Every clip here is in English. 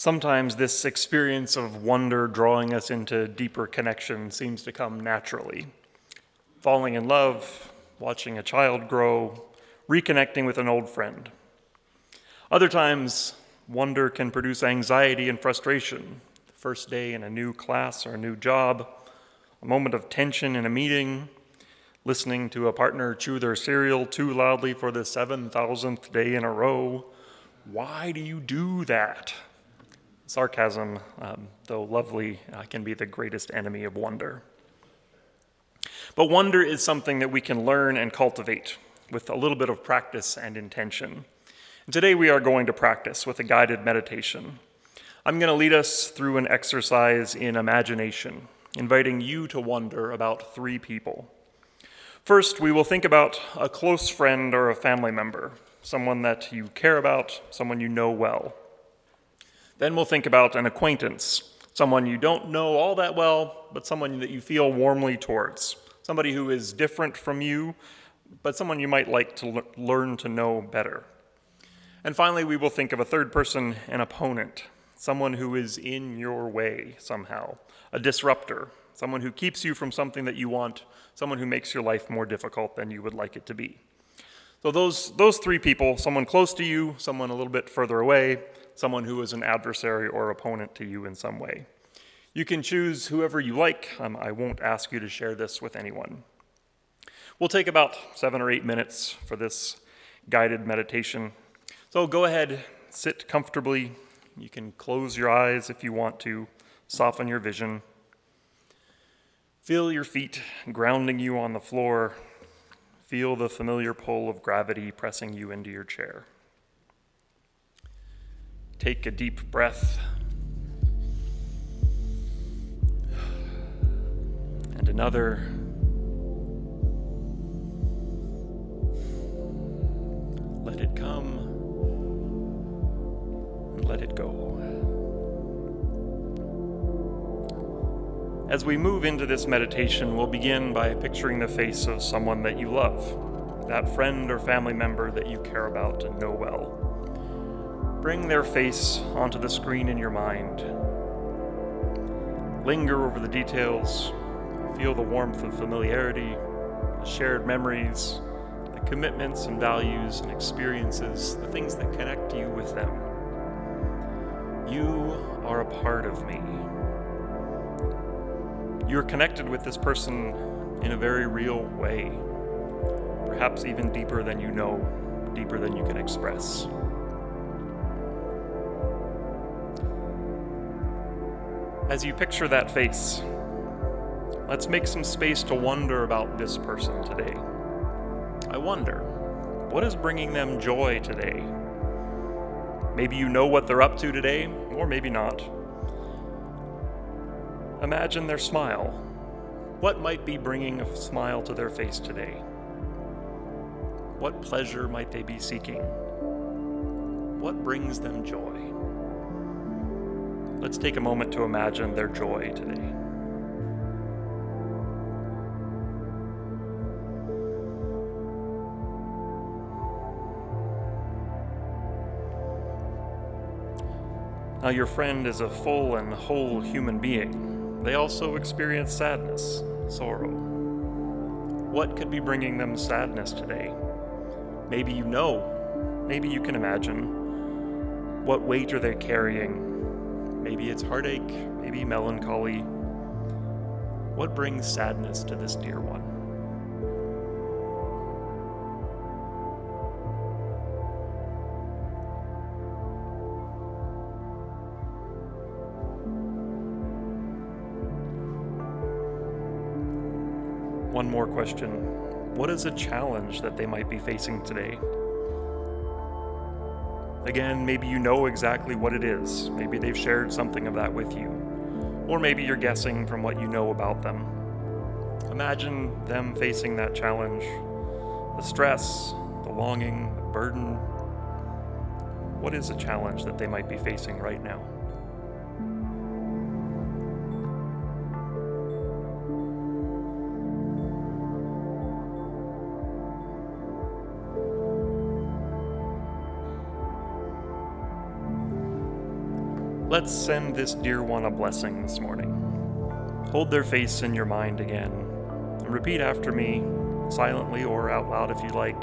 Sometimes this experience of wonder drawing us into deeper connection seems to come naturally. Falling in love, watching a child grow, reconnecting with an old friend. Other times, wonder can produce anxiety and frustration. The first day in a new class or a new job, a moment of tension in a meeting, listening to a partner chew their cereal too loudly for the 7,000th day in a row. Why do you do that? Sarcasm, um, though lovely, uh, can be the greatest enemy of wonder. But wonder is something that we can learn and cultivate with a little bit of practice and intention. And today we are going to practice with a guided meditation. I'm going to lead us through an exercise in imagination, inviting you to wonder about three people. First, we will think about a close friend or a family member, someone that you care about, someone you know well. Then we'll think about an acquaintance, someone you don't know all that well, but someone that you feel warmly towards, somebody who is different from you, but someone you might like to le- learn to know better. And finally, we will think of a third person, an opponent, someone who is in your way somehow, a disruptor, someone who keeps you from something that you want, someone who makes your life more difficult than you would like it to be. So, those, those three people someone close to you, someone a little bit further away, someone who is an adversary or opponent to you in some way. You can choose whoever you like. Um, I won't ask you to share this with anyone. We'll take about seven or eight minutes for this guided meditation. So go ahead, sit comfortably. You can close your eyes if you want to, soften your vision. Feel your feet grounding you on the floor. Feel the familiar pull of gravity pressing you into your chair. Take a deep breath. And another. Let it come and let it go. As we move into this meditation, we'll begin by picturing the face of someone that you love, that friend or family member that you care about and know well. Bring their face onto the screen in your mind. Linger over the details, feel the warmth of familiarity, the shared memories, the commitments and values and experiences, the things that connect you with them. You are a part of me. You're connected with this person in a very real way, perhaps even deeper than you know, deeper than you can express. As you picture that face, let's make some space to wonder about this person today. I wonder, what is bringing them joy today? Maybe you know what they're up to today, or maybe not. Imagine their smile. What might be bringing a smile to their face today? What pleasure might they be seeking? What brings them joy? Let's take a moment to imagine their joy today. Now, your friend is a full and whole human being. They also experience sadness, sorrow. What could be bringing them sadness today? Maybe you know, maybe you can imagine. What weight are they carrying? Maybe it's heartache, maybe melancholy. What brings sadness to this dear one? One more question. What is a challenge that they might be facing today? Again, maybe you know exactly what it is. Maybe they've shared something of that with you. Or maybe you're guessing from what you know about them. Imagine them facing that challenge the stress, the longing, the burden. What is a challenge that they might be facing right now? Let's send this dear one a blessing this morning. Hold their face in your mind again and repeat after me, silently or out loud if you like.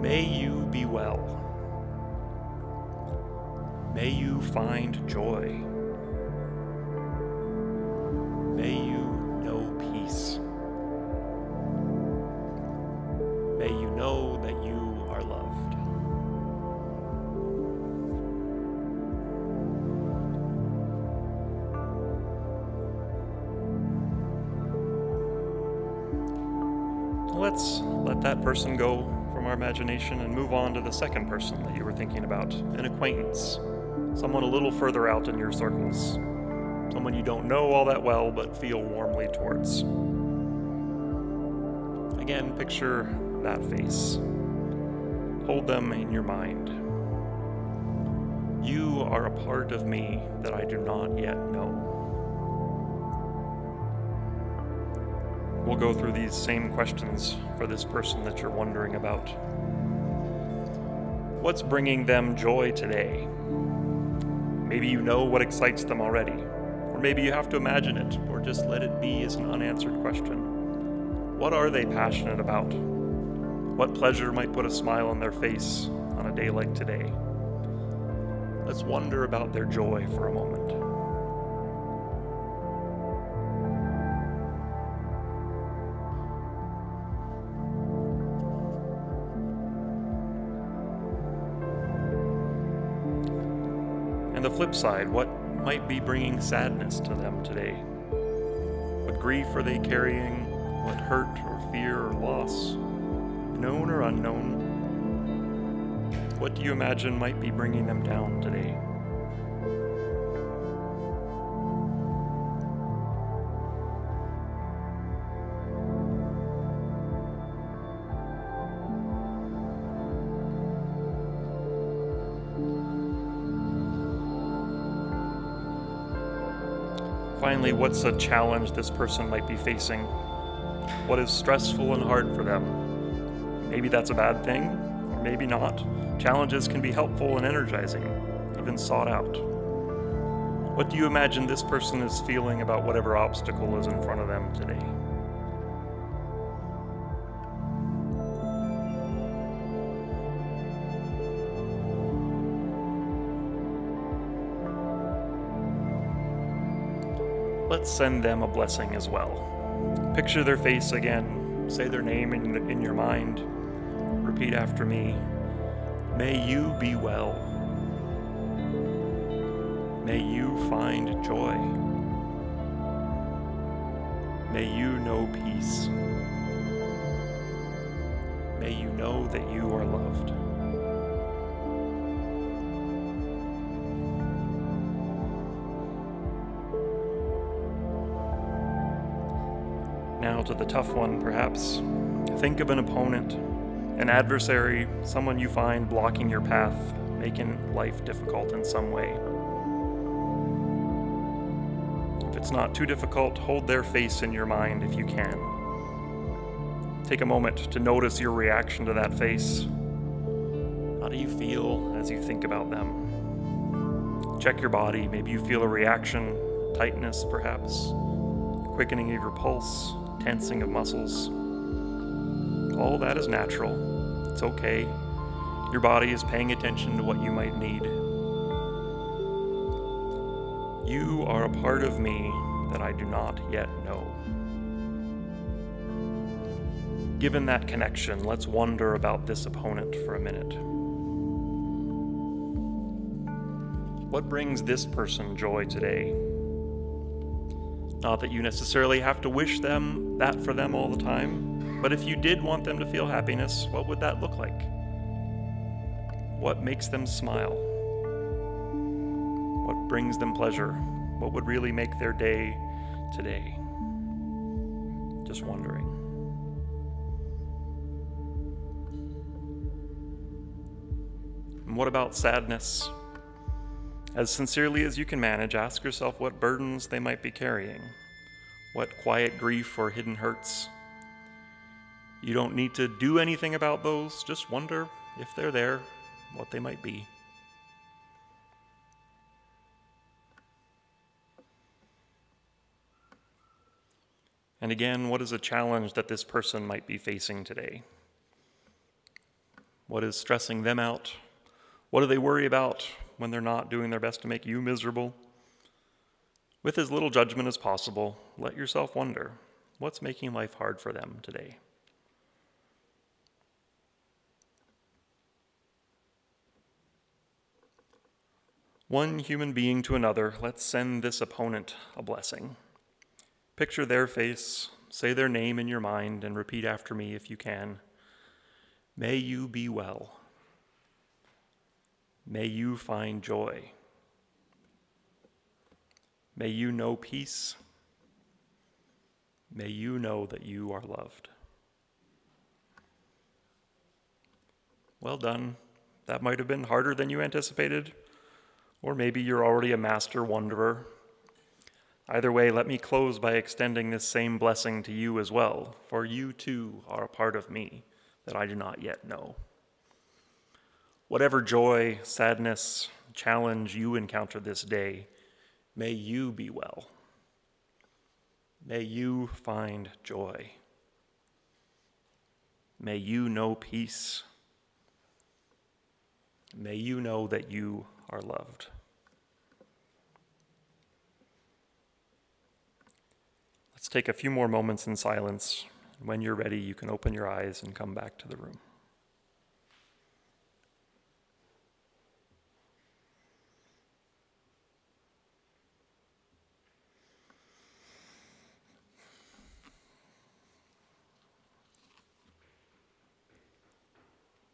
May you be well. May you find joy. Let's let that person go from our imagination and move on to the second person that you were thinking about an acquaintance, someone a little further out in your circles, someone you don't know all that well but feel warmly towards. Again, picture that face. Hold them in your mind. You are a part of me that I do not yet know. We'll go through these same questions for this person that you're wondering about. What's bringing them joy today? Maybe you know what excites them already, or maybe you have to imagine it, or just let it be as an unanswered question. What are they passionate about? What pleasure might put a smile on their face on a day like today? Let's wonder about their joy for a moment. And the flip side, what might be bringing sadness to them today? What grief are they carrying? What hurt or fear or loss? Known or unknown? What do you imagine might be bringing them down today? Finally, what's a challenge this person might be facing? What is stressful and hard for them? Maybe that's a bad thing, or maybe not. Challenges can be helpful and energizing, even sought out. What do you imagine this person is feeling about whatever obstacle is in front of them today? Let's send them a blessing as well. Picture their face again, say their name in, in your mind, repeat after me. May you be well. May you find joy. May you know peace. May you know that you are loved. Now to the tough one, perhaps. Think of an opponent, an adversary, someone you find blocking your path, making life difficult in some way. If it's not too difficult, hold their face in your mind if you can. Take a moment to notice your reaction to that face. How do you feel as you think about them? Check your body. Maybe you feel a reaction, tightness perhaps, quickening of your pulse, tensing of muscles. All that is natural. It's okay. Your body is paying attention to what you might need. You are a part of me that I do not yet know. Given that connection, let's wonder about this opponent for a minute. What brings this person joy today? Not that you necessarily have to wish them that for them all the time, but if you did want them to feel happiness, what would that look like? What makes them smile? What brings them pleasure? What would really make their day today? Just wondering. And what about sadness? As sincerely as you can manage, ask yourself what burdens they might be carrying, what quiet grief or hidden hurts. You don't need to do anything about those, just wonder if they're there, what they might be. And again, what is a challenge that this person might be facing today? What is stressing them out? What do they worry about? When they're not doing their best to make you miserable? With as little judgment as possible, let yourself wonder what's making life hard for them today? One human being to another, let's send this opponent a blessing. Picture their face, say their name in your mind, and repeat after me if you can. May you be well. May you find joy. May you know peace. May you know that you are loved. Well done. That might have been harder than you anticipated, or maybe you're already a master wanderer. Either way, let me close by extending this same blessing to you as well, for you too are a part of me that I do not yet know. Whatever joy, sadness, challenge you encounter this day, may you be well. May you find joy. May you know peace. May you know that you are loved. Let's take a few more moments in silence. When you're ready, you can open your eyes and come back to the room.